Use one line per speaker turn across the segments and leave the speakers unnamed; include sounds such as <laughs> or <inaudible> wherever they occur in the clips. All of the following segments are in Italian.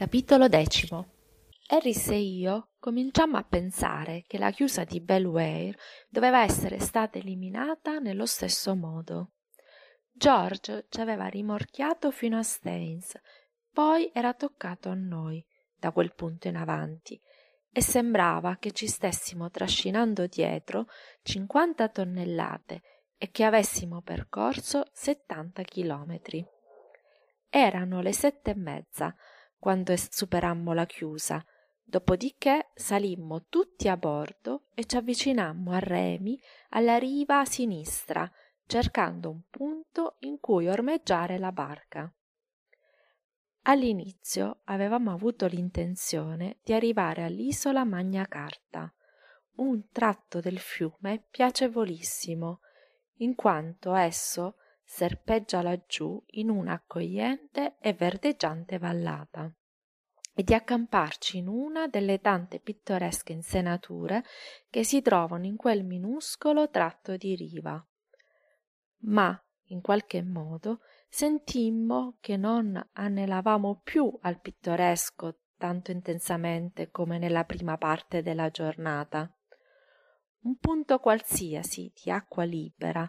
capitolo decimo. Harris e io cominciammo a pensare che la chiusa di Belware doveva essere stata eliminata nello stesso modo. George ci aveva rimorchiato fino a Staines, poi era toccato a noi da quel punto in avanti e sembrava che ci stessimo trascinando dietro cinquanta tonnellate e che avessimo percorso settanta chilometri. Erano le sette e mezza quando superammo la chiusa, dopodiché salimmo tutti a bordo e ci avvicinammo a remi alla riva a sinistra, cercando un punto in cui ormeggiare la barca. All'inizio avevamo avuto l'intenzione di arrivare all'isola Magna Carta, un tratto del fiume piacevolissimo, in quanto esso serpeggia laggiù in una accogliente e verdeggiante vallata e di accamparci in una delle tante pittoresche insenature che si trovano in quel minuscolo tratto di riva. Ma, in qualche modo, sentimmo che non annelavamo più al pittoresco tanto intensamente come nella prima parte della giornata. Un punto qualsiasi di acqua libera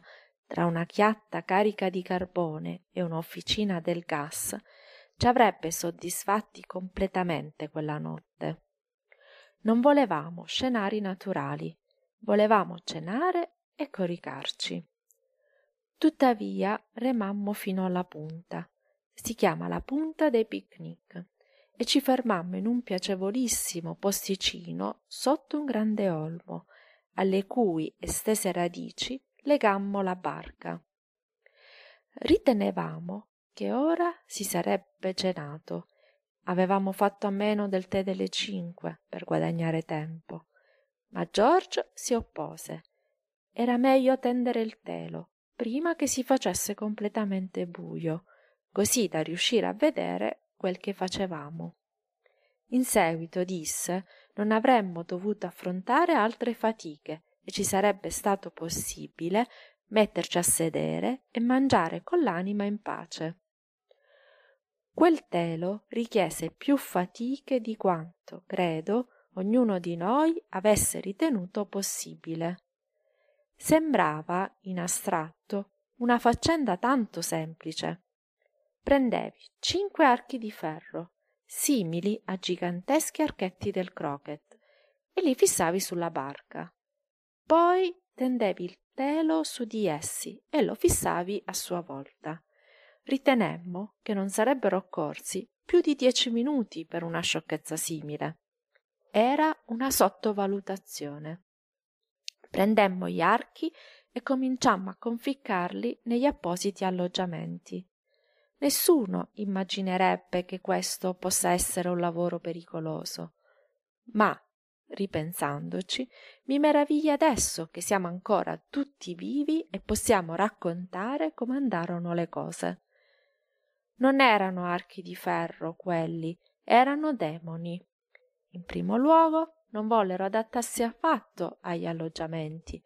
tra una chiatta carica di carbone e un'officina del gas, ci avrebbe soddisfatti completamente quella notte. Non volevamo scenari naturali, volevamo cenare e coricarci. Tuttavia remammo fino alla punta, si chiama la punta dei picnic, e ci fermammo in un piacevolissimo posticino sotto un grande olmo, alle cui estese radici legammo la barca. Ritenevamo che ora si sarebbe cenato. Avevamo fatto a meno del tè delle cinque per guadagnare tempo. Ma George si oppose. Era meglio tendere il telo prima che si facesse completamente buio, così da riuscire a vedere quel che facevamo. In seguito disse non avremmo dovuto affrontare altre fatiche ci sarebbe stato possibile metterci a sedere e mangiare con l'anima in pace. Quel telo richiese più fatiche di quanto, credo, ognuno di noi avesse ritenuto possibile. Sembrava, in astratto, una faccenda tanto semplice. Prendevi cinque archi di ferro, simili a giganteschi archetti del croquet, e li fissavi sulla barca. Poi tendevi il telo su di essi e lo fissavi a sua volta. Ritenemmo che non sarebbero occorsi più di dieci minuti per una sciocchezza simile. Era una sottovalutazione. Prendemmo gli archi e cominciammo a conficcarli negli appositi alloggiamenti. Nessuno immaginerebbe che questo possa essere un lavoro pericoloso, ma ripensandoci, mi meraviglia adesso che siamo ancora tutti vivi e possiamo raccontare come andarono le cose. Non erano archi di ferro quelli, erano demoni. In primo luogo non vollero adattarsi affatto agli alloggiamenti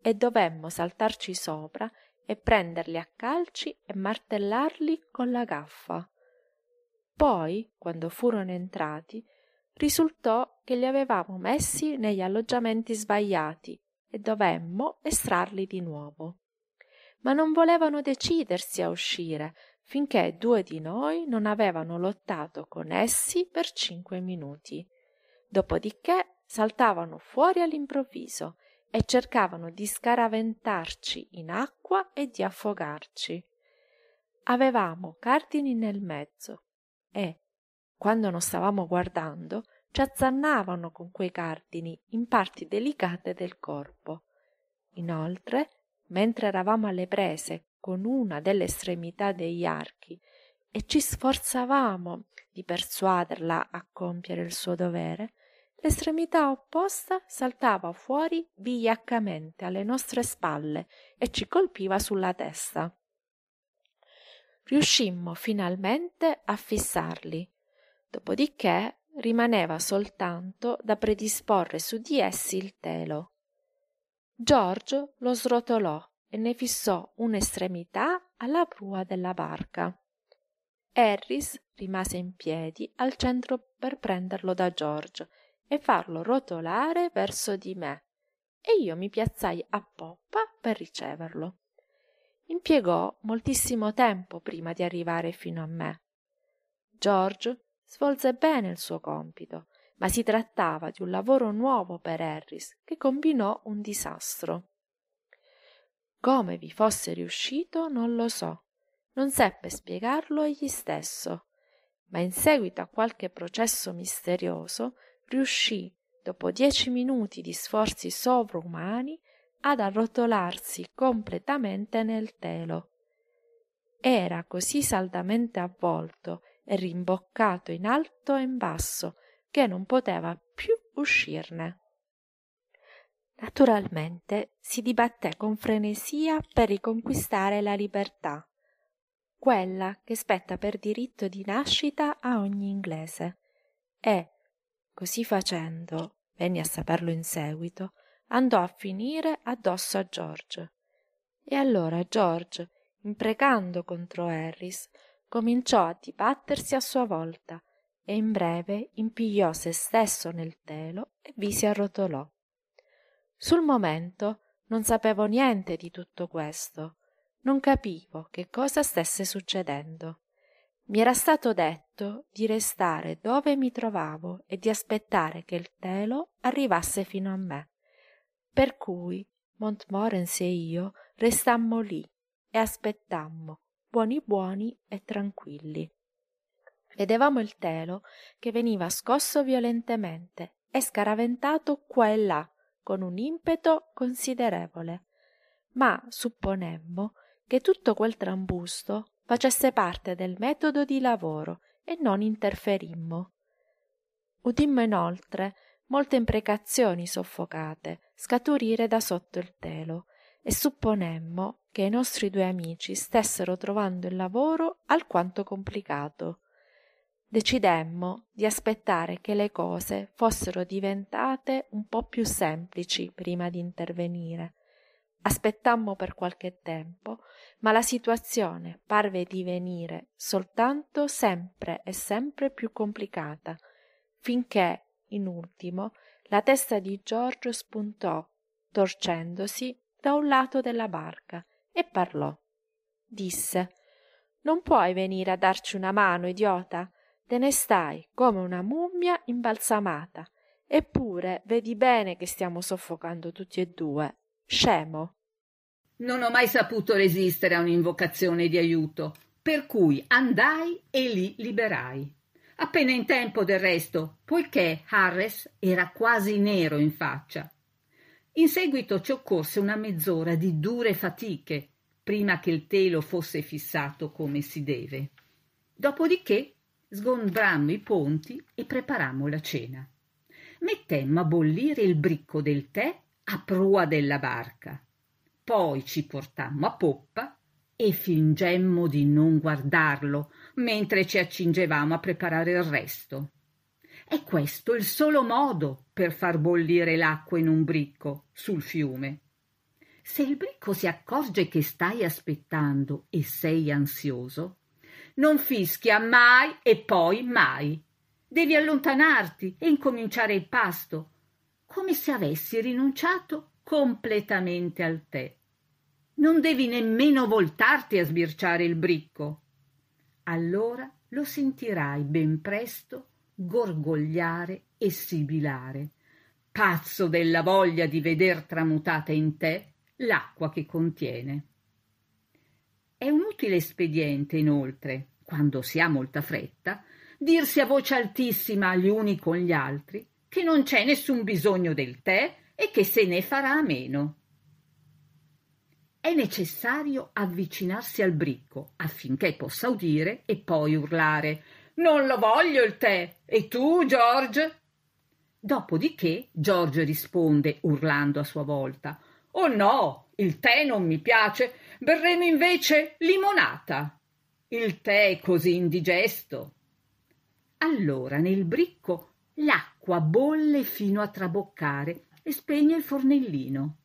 e dovemmo saltarci sopra e prenderli a calci e martellarli con la gaffa. Poi, quando furono entrati, risultò che li avevamo messi negli alloggiamenti sbagliati e dovemmo estrarli di nuovo. Ma non volevano decidersi a uscire finché due di noi non avevano lottato con essi per cinque minuti. Dopodiché saltavano fuori all'improvviso e cercavano di scaraventarci in acqua e di affogarci. Avevamo cardini nel mezzo e, quando non stavamo guardando, ci azzannavano con quei cardini in parti delicate del corpo. Inoltre, mentre eravamo alle prese con una delle estremità degli archi, e ci sforzavamo di persuaderla a compiere il suo dovere, l'estremità opposta saltava fuori vigliaccamente alle nostre spalle e ci colpiva sulla testa. Riuscimmo finalmente a fissarli, dopodiché rimaneva soltanto da predisporre su di essi il telo. Giorgio lo srotolò e ne fissò un'estremità alla prua della barca. Harris rimase in piedi al centro per prenderlo da George e farlo rotolare verso di me, e io mi piazzai a poppa per riceverlo. Impiegò moltissimo tempo prima di arrivare fino a me. George svolse bene il suo compito, ma si trattava di un lavoro nuovo per Harris, che combinò un disastro. Come vi fosse riuscito non lo so, non seppe spiegarlo egli stesso, ma in seguito a qualche processo misterioso riuscì, dopo dieci minuti di sforzi sovrumani, ad arrotolarsi completamente nel telo. Era così saldamente avvolto rimboccato in alto e in basso che non poteva più uscirne. Naturalmente si dibatté con frenesia per riconquistare la libertà quella che spetta per diritto di nascita a ogni inglese. E, così facendo, venni a saperlo in seguito, andò a finire addosso a George. E allora George, imprecando contro Harris, cominciò a dibattersi a sua volta e in breve impigliò se stesso nel telo e vi si arrotolò. Sul momento non sapevo niente di tutto questo, non capivo che cosa stesse succedendo. Mi era stato detto di restare dove mi trovavo e di aspettare che il telo arrivasse fino a me. Per cui Montmorency e io restammo lì e aspettammo, buoni buoni e tranquilli. Vedevamo il telo che veniva scosso violentemente e scaraventato qua e là con un impeto considerevole, ma supponemmo che tutto quel trambusto facesse parte del metodo di lavoro e non interferimmo. Udimmo inoltre molte imprecazioni soffocate scaturire da sotto il telo e supponemmo che i nostri due amici stessero trovando il lavoro alquanto complicato. Decidemmo di aspettare che le cose fossero diventate un po più semplici prima di intervenire Aspettammo per qualche tempo, ma la situazione parve divenire soltanto sempre e sempre più complicata, finché, in ultimo, la testa di Giorgio spuntò, torcendosi da un lato della barca, e parlò. Disse Non puoi venire a darci una mano, idiota? Te ne stai come una mummia imbalsamata. Eppure vedi bene che stiamo soffocando tutti e due Scemo.
Non ho mai saputo resistere a un'invocazione di aiuto, per cui andai e li liberai. Appena in tempo del resto, poiché Harris era quasi nero in faccia. In seguito ci occorse una mezz'ora di dure fatiche prima che il telo fosse fissato come si deve. Dopodiché sgombrammo i ponti e preparammo la cena. Mettemmo a bollire il bricco del tè a prua della barca. Poi ci portammo a poppa e fingemmo di non guardarlo mentre ci accingevamo a preparare il resto. È questo il solo modo per far bollire l'acqua in un bricco sul fiume. Se il bricco si accorge che stai aspettando e sei ansioso, non fischia mai e poi mai. Devi allontanarti e incominciare il pasto come se avessi rinunciato completamente al tè. Non devi nemmeno voltarti a sbirciare il bricco. Allora lo sentirai ben presto gorgogliare e sibilare, pazzo della voglia di veder tramutata in te l'acqua che contiene. È un utile espediente, inoltre, quando si ha molta fretta, dirsi a voce altissima gli uni con gli altri che non c'è nessun bisogno del tè e che se ne farà a meno. è necessario avvicinarsi al bricco affinché possa udire e poi urlare Non lo voglio il tè. E tu, George? Dopodiché George risponde urlando a sua volta Oh no, il tè non mi piace, berremo invece limonata. Il tè è così indigesto. Allora nel bricco l'acqua bolle fino a traboccare e spegne il fornellino.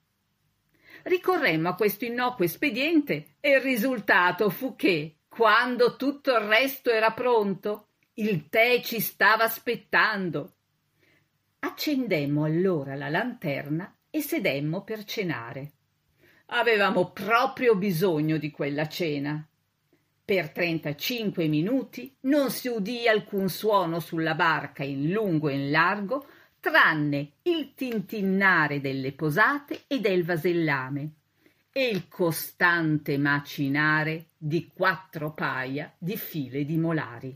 Ricorremmo a questo innocuo espediente e il risultato fu che, quando tutto il resto era pronto, il tè ci stava aspettando. Accendemmo allora la lanterna e sedemmo per cenare. Avevamo proprio bisogno di quella cena. Per trentacinque minuti non si udì alcun suono sulla barca in lungo e in largo tranne il tintinnare delle posate e del vasellame e il costante macinare di quattro paia di file di molari.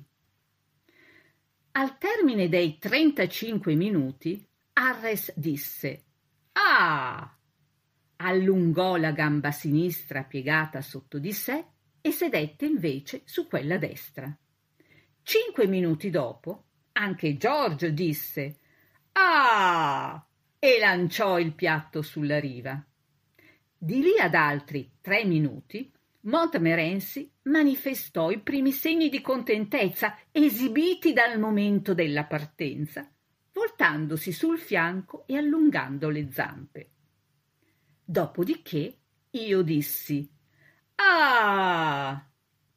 Al termine dei trentacinque minuti, Arres disse Ah! Allungò la gamba sinistra piegata sotto di sé e sedette invece su quella destra. Cinque minuti dopo, anche Giorgio disse Ah! e lanciò il piatto sulla riva. Di lì ad altri tre minuti Montmorency manifestò i primi segni di contentezza esibiti dal momento della partenza, voltandosi sul fianco e allungando le zampe. Dopodiché io dissi Ah!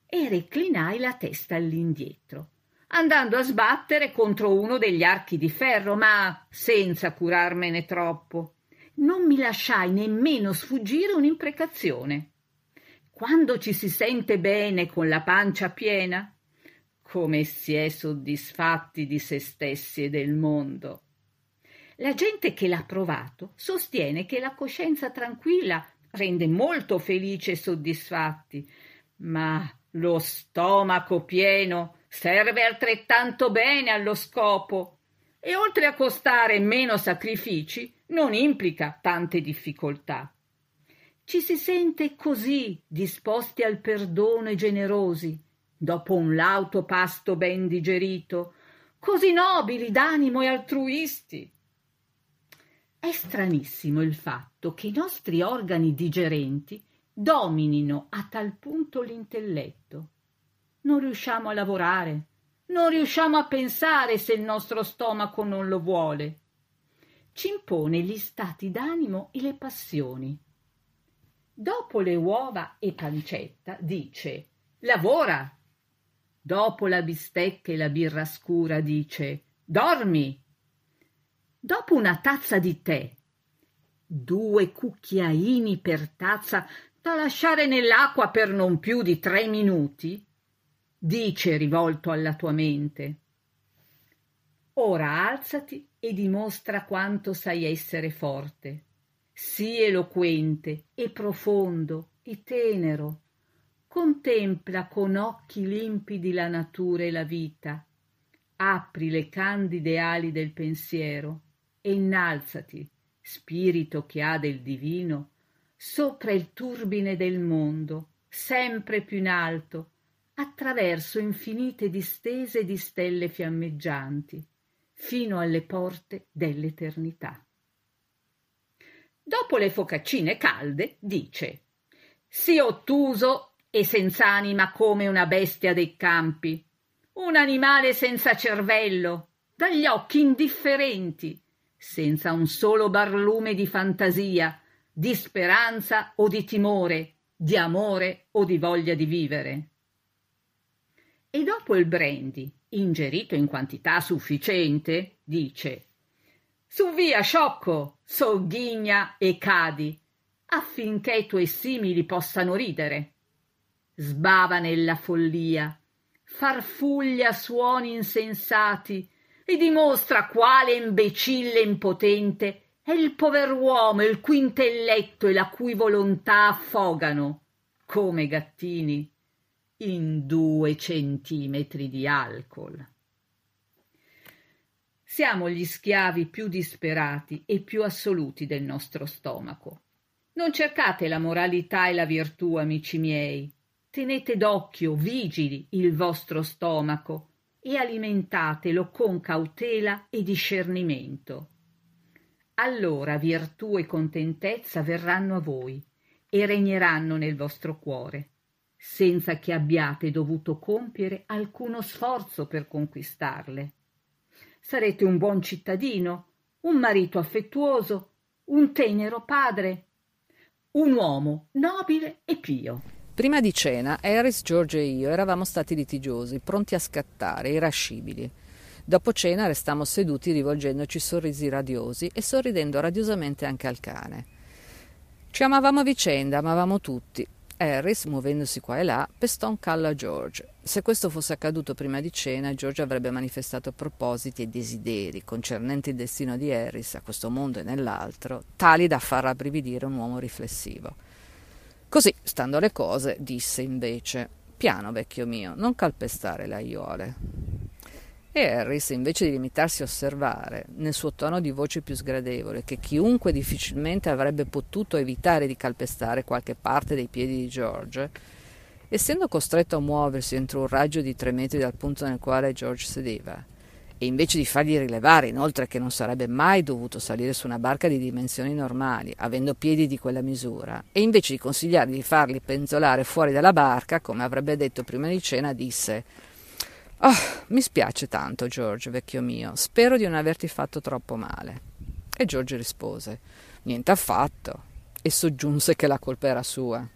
e reclinai la testa all'indietro andando a sbattere contro uno degli archi di ferro, ma senza curarmene troppo. Non mi lasciai nemmeno sfuggire un'imprecazione. Quando ci si sente bene con la pancia piena, come si è soddisfatti di se stessi e del mondo. La gente che l'ha provato sostiene che la coscienza tranquilla rende molto felici e soddisfatti, ma lo stomaco pieno serve altrettanto bene allo scopo e oltre a costare meno sacrifici non implica tante difficoltà. Ci si sente così disposti al perdono e generosi, dopo un lauto pasto ben digerito, così nobili d'animo e altruisti. È stranissimo il fatto che i nostri organi digerenti dominino a tal punto l'intelletto non riusciamo a lavorare, non riusciamo a pensare se il nostro stomaco non lo vuole. Ci impone gli stati d'animo e le passioni. Dopo le uova e pancetta dice lavora. Dopo la bistecca e la birra scura dice dormi. Dopo una tazza di tè, due cucchiaini per tazza da lasciare nell'acqua per non più di tre minuti, dice rivolto alla tua mente. Ora alzati e dimostra quanto sai essere forte, sii eloquente e profondo e tenero. Contempla con occhi limpidi la natura e la vita. Apri le candide ali del pensiero e innalzati, spirito che ha del divino, sopra il turbine del mondo, sempre più in alto, attraverso infinite distese di stelle fiammeggianti, fino alle porte dell'eternità. Dopo le focaccine calde, dice Sii ottuso e senz'anima come una bestia dei campi, un animale senza cervello, dagli occhi indifferenti, senza un solo barlume di fantasia, di speranza o di timore, di amore o di voglia di vivere e dopo il brandy, ingerito in quantità sufficiente, dice Su via, sciocco, sogghigna e cadi, affinché i tuoi simili possano ridere. Sbava nella follia, farfuglia suoni insensati e dimostra quale imbecille impotente è il pover'uomo il cui intelletto e la cui volontà affogano, come gattini, in due centimetri di alcol. Siamo gli schiavi più disperati e più assoluti del nostro stomaco. Non cercate la moralità e la virtù, amici miei. Tenete d'occhio, vigili, il vostro stomaco e alimentatelo con cautela e discernimento. Allora virtù e contentezza verranno a voi e regneranno nel vostro cuore, senza che abbiate dovuto compiere alcuno sforzo per conquistarle. Sarete un buon cittadino, un marito affettuoso, un tenero padre, un uomo nobile e pio.
Prima di cena, Harris, George e io eravamo stati litigiosi, pronti a scattare, irascibili. Dopo cena restammo seduti rivolgendoci sorrisi radiosi e sorridendo radiosamente anche al cane. Ci amavamo a vicenda, amavamo tutti. Harris, muovendosi qua e là, pestò un callo a George. Se questo fosse accaduto prima di cena, George avrebbe manifestato propositi e desideri concernenti il destino di Harris a questo mondo e nell'altro, tali da far rabbrividire un uomo riflessivo. Così, stando alle cose, disse invece: Piano, vecchio mio, non calpestare le aiuole. E Harris, invece di limitarsi a osservare, nel suo tono di voce più sgradevole, che chiunque difficilmente avrebbe potuto evitare di calpestare qualche parte dei piedi di George, essendo costretto a muoversi entro un raggio di tre metri dal punto nel quale George sedeva, e invece di fargli rilevare inoltre che non sarebbe mai dovuto salire su una barca di dimensioni normali, avendo piedi di quella misura, e invece di consigliargli di farli penzolare fuori dalla barca, come avrebbe detto prima di cena, disse Oh, mi spiace tanto, George, vecchio mio, spero di non averti fatto troppo male. E George rispose Niente affatto, e soggiunse che la colpa era sua.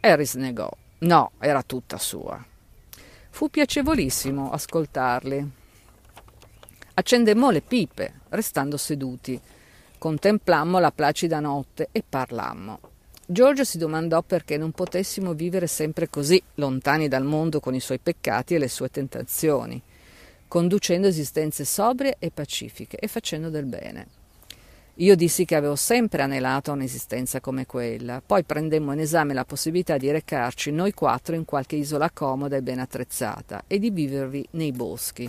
Harris negò. No, era tutta sua. Fu piacevolissimo ascoltarli. Accendemmo le pipe, restando seduti. Contemplammo la placida notte e parlammo. Giorgio si domandò perché non potessimo vivere sempre così, lontani dal mondo con i suoi peccati e le sue tentazioni, conducendo esistenze sobrie e pacifiche e facendo del bene. Io dissi che avevo sempre anelato a un'esistenza come quella, poi prendemmo in esame la possibilità di recarci noi quattro in qualche isola comoda e ben attrezzata e di vivervi nei boschi.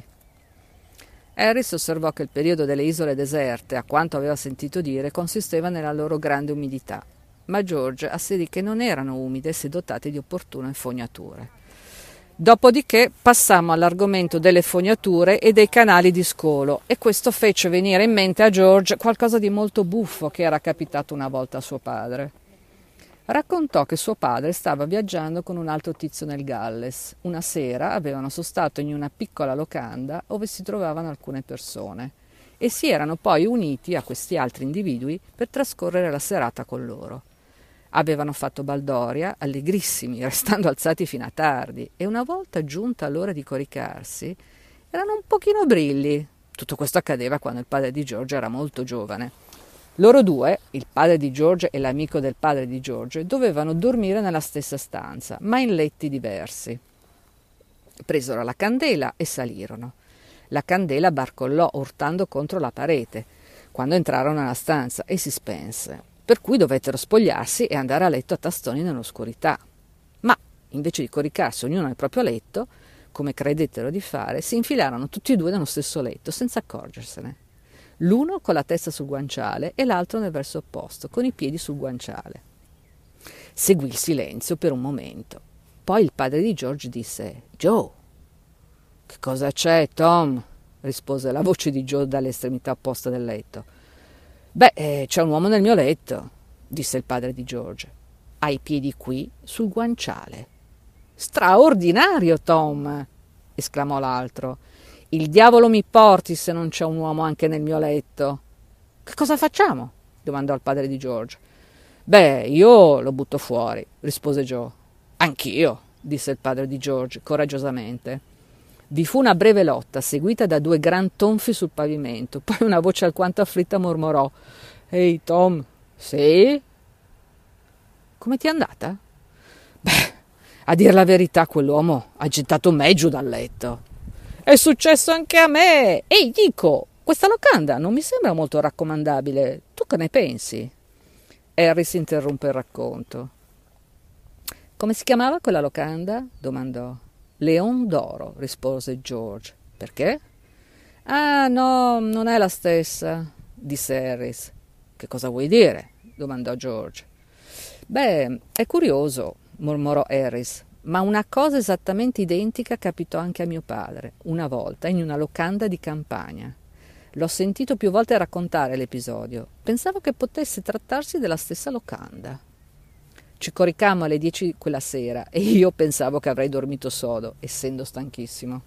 Harris osservò che il periodo delle isole deserte, a quanto aveva sentito dire, consisteva nella loro grande umidità, ma George asserì che non erano umide se dotate di opportune fognature. Dopodiché passammo all'argomento delle fognature e dei canali di scolo e questo fece venire in mente a George qualcosa di molto buffo che era capitato una volta a suo padre. Raccontò che suo padre stava viaggiando con un altro tizio nel Galles. Una sera avevano sostato in una piccola locanda dove si trovavano alcune persone e si erano poi uniti a questi altri individui per trascorrere la serata con loro. Avevano fatto baldoria, allegrissimi, <laughs> restando alzati fino a tardi, e una volta giunta l'ora di coricarsi, erano un pochino brilli. Tutto questo accadeva quando il padre di Giorgio era molto giovane. Loro due, il padre di George e l'amico del padre di George, dovevano dormire nella stessa stanza, ma in letti diversi. Presero la candela e salirono. La candela barcollò urtando contro la parete quando entrarono nella stanza e si spense, per cui dovettero spogliarsi e andare a letto a tastoni nell'oscurità. Ma, invece di coricarsi ognuno nel proprio letto, come credettero di fare, si infilarono tutti e due nello stesso letto senza accorgersene l'uno con la testa sul guanciale e l'altro nel verso opposto, con i piedi sul guanciale. Seguì il silenzio per un momento. Poi il padre di George disse: Joe. Che cosa c'è, Tom? rispose la voce di Joe dall'estremità opposta del letto. Beh, eh, c'è un uomo nel mio letto, disse il padre di George. Ha i piedi qui sul guanciale. Straordinario, Tom! esclamò l'altro. Il diavolo mi porti se non c'è un uomo anche nel mio letto. Che cosa facciamo? domandò il padre di George. Beh, io lo butto fuori, rispose Joe. Anch'io, disse il padre di George coraggiosamente. Vi fu una breve lotta, seguita da due gran tonfi sul pavimento. Poi una voce alquanto afflitta mormorò: Ehi, Tom, sì? Come ti è andata? Beh, a dir la verità, quell'uomo ha gettato me giù dal letto. È successo anche a me. Ehi, dico, questa locanda non mi sembra molto raccomandabile. Tu che ne pensi? Harris interrompe il racconto. Come si chiamava quella locanda? domandò. Leon d'Oro, rispose George. Perché? Ah, no, non è la stessa, disse Harris. Che cosa vuoi dire? domandò George. Beh, è curioso, mormorò Harris, ma una cosa esattamente identica capitò anche a mio padre, una volta in una locanda di campagna. L'ho sentito più volte raccontare l'episodio. Pensavo che potesse trattarsi della stessa locanda. Ci coricammo alle dieci quella sera e io pensavo che avrei dormito sodo, essendo stanchissimo.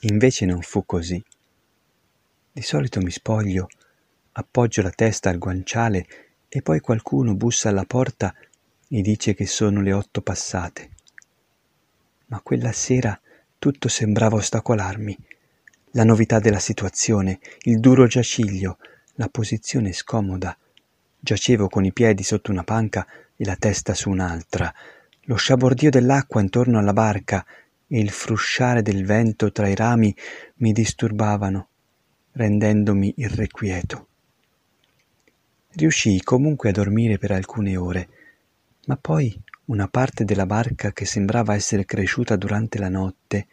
Invece non fu così. Di solito mi spoglio, appoggio la testa al guanciale e poi qualcuno bussa alla porta e dice che sono le otto passate. Ma quella sera tutto sembrava ostacolarmi. La novità della situazione, il duro giaciglio, la posizione scomoda. Giacevo con i piedi sotto una panca e la testa su un'altra, lo sciabordio dell'acqua intorno alla barca e il frusciare del vento tra i rami mi disturbavano, rendendomi irrequieto. Riuscii comunque a dormire per alcune ore, ma poi una parte della barca che sembrava essere cresciuta durante la notte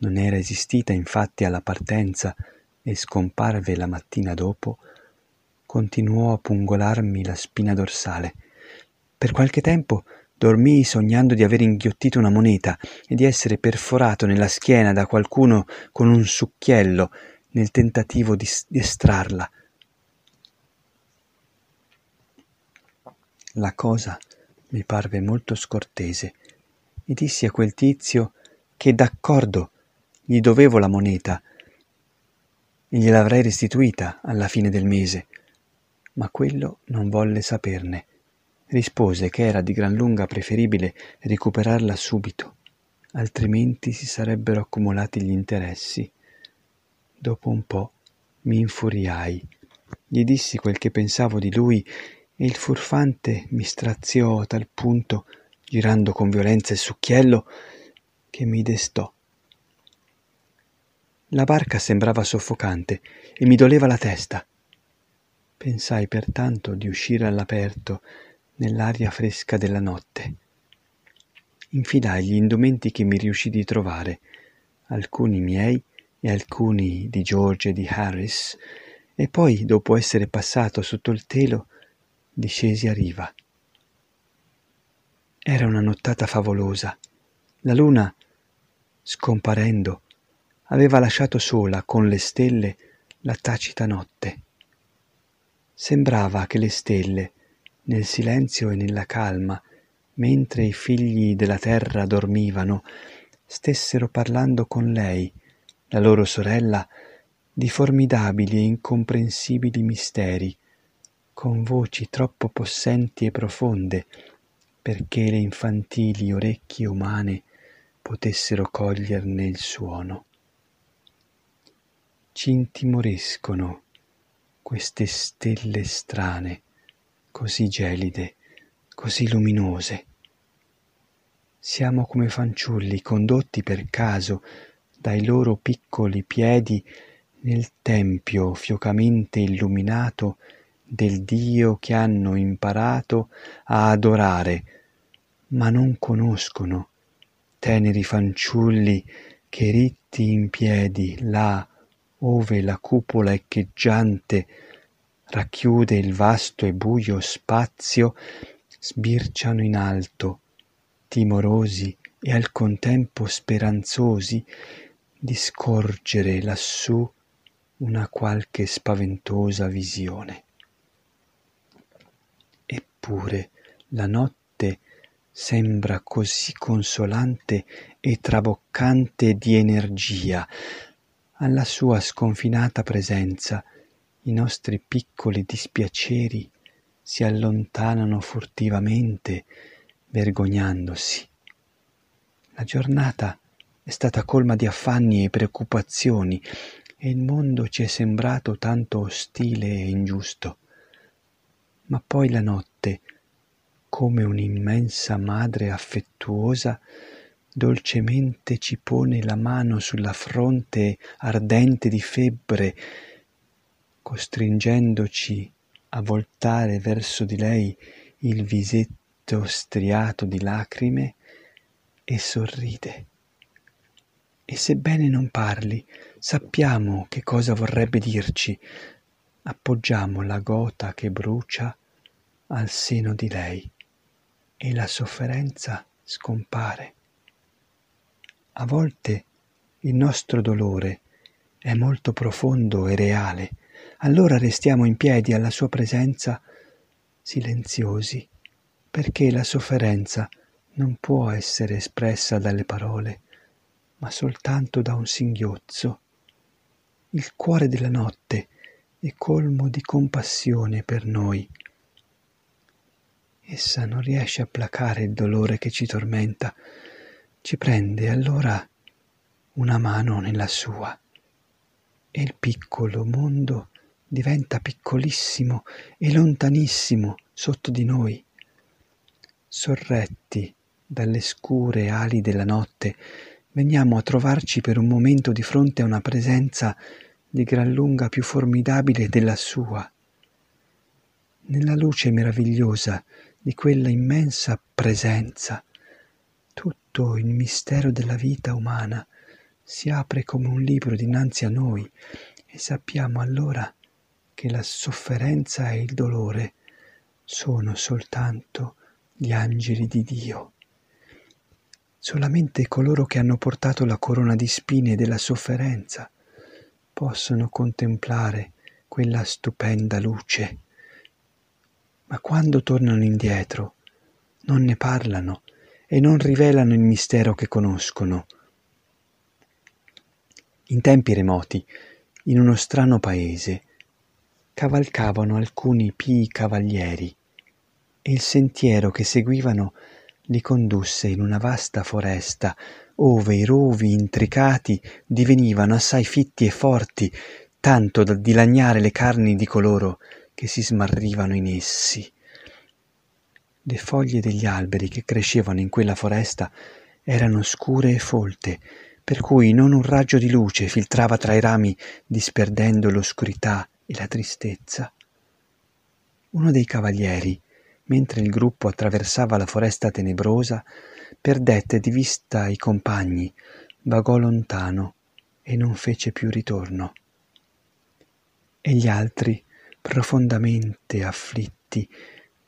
non era esistita infatti alla partenza e scomparve la mattina dopo, continuò a pungolarmi la spina dorsale. Per qualche tempo dormii sognando di aver inghiottito una moneta e di essere perforato nella schiena da qualcuno con un succhiello nel tentativo di, estrarla. La cosa mi parve molto scortese e dissi a quel tizio che d'accordo gli dovevo la moneta e gliel'avrei restituita alla fine del mese, ma quello non volle saperne. Rispose che era di gran lunga preferibile recuperarla subito, altrimenti si sarebbero accumulati gli interessi. Dopo un po' mi infuriai, gli dissi quel che pensavo di lui e il furfante mi straziò a tal punto, girando con violenza il succhiello, che mi destò. La barca sembrava soffocante e mi doleva la testa. Pensai pertanto di uscire all'aperto nell'aria fresca della notte. Infilai gli indumenti che mi riuscì di trovare, alcuni miei e alcuni di George e di Harris, e poi, dopo essere passato sotto il telo, discesi a riva. Era una nottata favolosa. La luna, scomparendo, aveva lasciato sola con le stelle la tacita notte. Sembrava che le stelle, nel silenzio e nella calma, mentre i figli della terra dormivano, stessero parlando con lei, la loro sorella, di formidabili e incomprensibili misteri, con voci troppo possenti e profonde perché le infantili orecchie umane potessero coglierne il suono. Ci intimoriscono queste stelle strane, così gelide, così luminose. Siamo come fanciulli condotti per caso dai loro piccoli piedi nel tempio fiocamente illuminato del Dio che hanno imparato a adorare, ma non conoscono, teneri fanciulli che ritti in piedi là ove la cupola echeggiante racchiude il vasto e buio spazio, sbirciano in alto, timorosi e al contempo speranzosi di scorgere lassù una qualche spaventosa visione. Eppure la notte sembra così consolante e traboccante di energia. Alla sua sconfinata presenza i nostri piccoli dispiaceri si allontanano furtivamente, vergognandosi. La giornata è stata colma di affanni e preoccupazioni e il mondo ci è sembrato tanto ostile e ingiusto. Ma poi la notte, come un'immensa madre affettuosa, dolcemente ci pone la mano sulla fronte ardente di febbre, costringendoci a voltare verso di lei il visetto striato di lacrime e sorride. E sebbene non parli, sappiamo che cosa vorrebbe dirci, appoggiamo la gota che brucia al seno di lei e la sofferenza scompare. A volte il nostro dolore è molto profondo e reale, allora restiamo in piedi alla sua presenza silenziosi, perché la sofferenza non può essere espressa dalle parole, ma soltanto da un singhiozzo. Il cuore della notte è colmo di compassione per noi. Essa non riesce a placare il dolore che ci tormenta, ci prende allora una mano nella sua e il piccolo mondo diventa piccolissimo e lontanissimo sotto di noi. Sorretti dalle scure ali della notte, veniamo a trovarci per un momento di fronte a una presenza di gran lunga più formidabile della sua. Nella luce meravigliosa di quella immensa presenza, tutto il mistero della vita umana si apre come un libro dinanzi a noi e sappiamo allora che la sofferenza e il dolore sono soltanto gli angeli di Dio. Solamente coloro che hanno portato la corona di spine della sofferenza possono contemplare quella stupenda luce. Ma quando tornano indietro non ne parlano e non rivelano il mistero che conoscono in tempi remoti, in uno strano paese, cavalcavano alcuni pii cavalieri e il sentiero che seguivano li condusse in una vasta foresta ove i rovi intricati divenivano assai fitti e forti, tanto da dilaniare le carni di coloro che si smarrivano in essi. Le foglie degli alberi che crescevano in quella foresta erano scure e folte, per cui non un raggio di luce filtrava tra i rami disperdendo l'oscurità e la tristezza. Uno dei cavalieri, mentre il gruppo attraversava la foresta tenebrosa, perdette di vista i compagni, vagò lontano e non fece più ritorno. E gli altri, profondamente afflitti,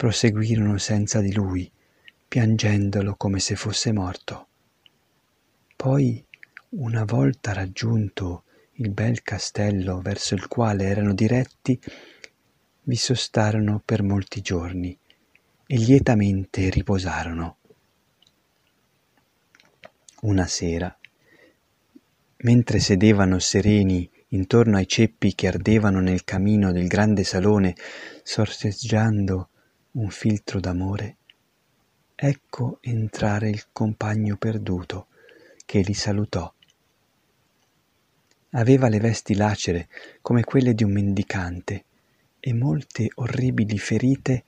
proseguirono senza di lui, piangendolo come se fosse morto. Poi una volta raggiunto il bel castello verso il quale erano diretti, vi sostarono per molti giorni e lietamente riposarono. Una sera, mentre sedevano sereni intorno ai ceppi che ardevano nel camino del grande salone, sorseggiando un filtro d'amore, ecco entrare il compagno perduto che li salutò Aveva le vesti lacere come quelle di un mendicante e molte orribili ferite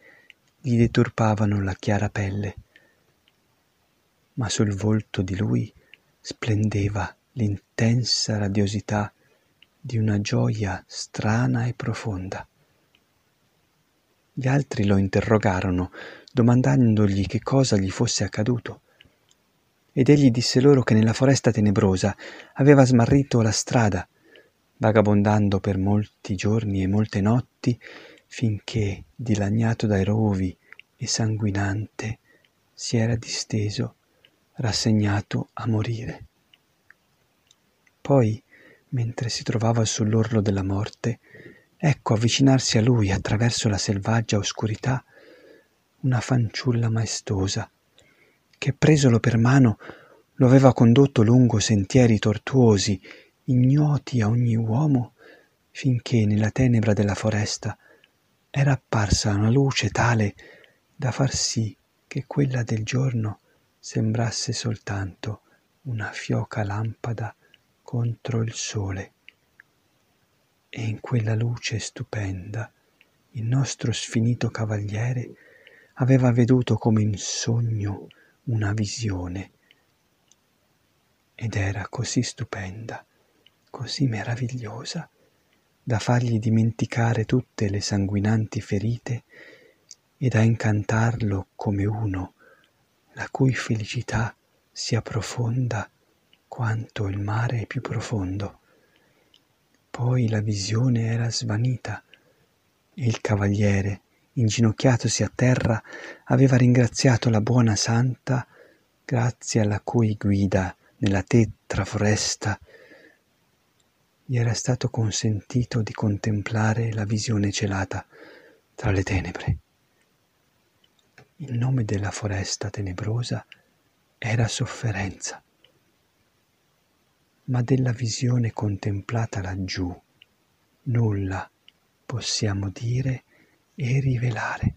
gli deturpavano la chiara pelle. Ma sul volto di lui splendeva l'intensa radiosità di una gioia strana e profonda. Gli altri lo interrogarono, domandandogli che cosa gli fosse accaduto ed egli disse loro che nella foresta tenebrosa aveva smarrito la strada, vagabondando per molti giorni e molte notti, finché, dilaniato dai rovi e sanguinante, si era disteso, rassegnato a morire. Poi, mentre si trovava sull'orlo della morte, ecco avvicinarsi a lui attraverso la selvaggia oscurità una fanciulla maestosa, che presolo per mano lo aveva condotto lungo sentieri tortuosi, ignoti a ogni uomo, finché nella tenebra della foresta era apparsa una luce tale da far sì che quella del giorno sembrasse soltanto una fioca lampada contro il sole. E in quella luce stupenda il nostro sfinito cavaliere aveva veduto come in sogno una visione ed era così stupenda, così meravigliosa, da fargli dimenticare tutte le sanguinanti ferite e da incantarlo come uno la cui felicità sia profonda quanto il mare è più profondo. Poi la visione era svanita E il cavaliere, inginocchiatosi a terra, aveva ringraziato la buona santa, grazie alla cui guida nella tetra foresta gli era stato consentito di contemplare la visione celata tra le tenebre. Il nome della foresta tenebrosa era sofferenza, ma della visione contemplata laggiù nulla possiamo dire e rivelare.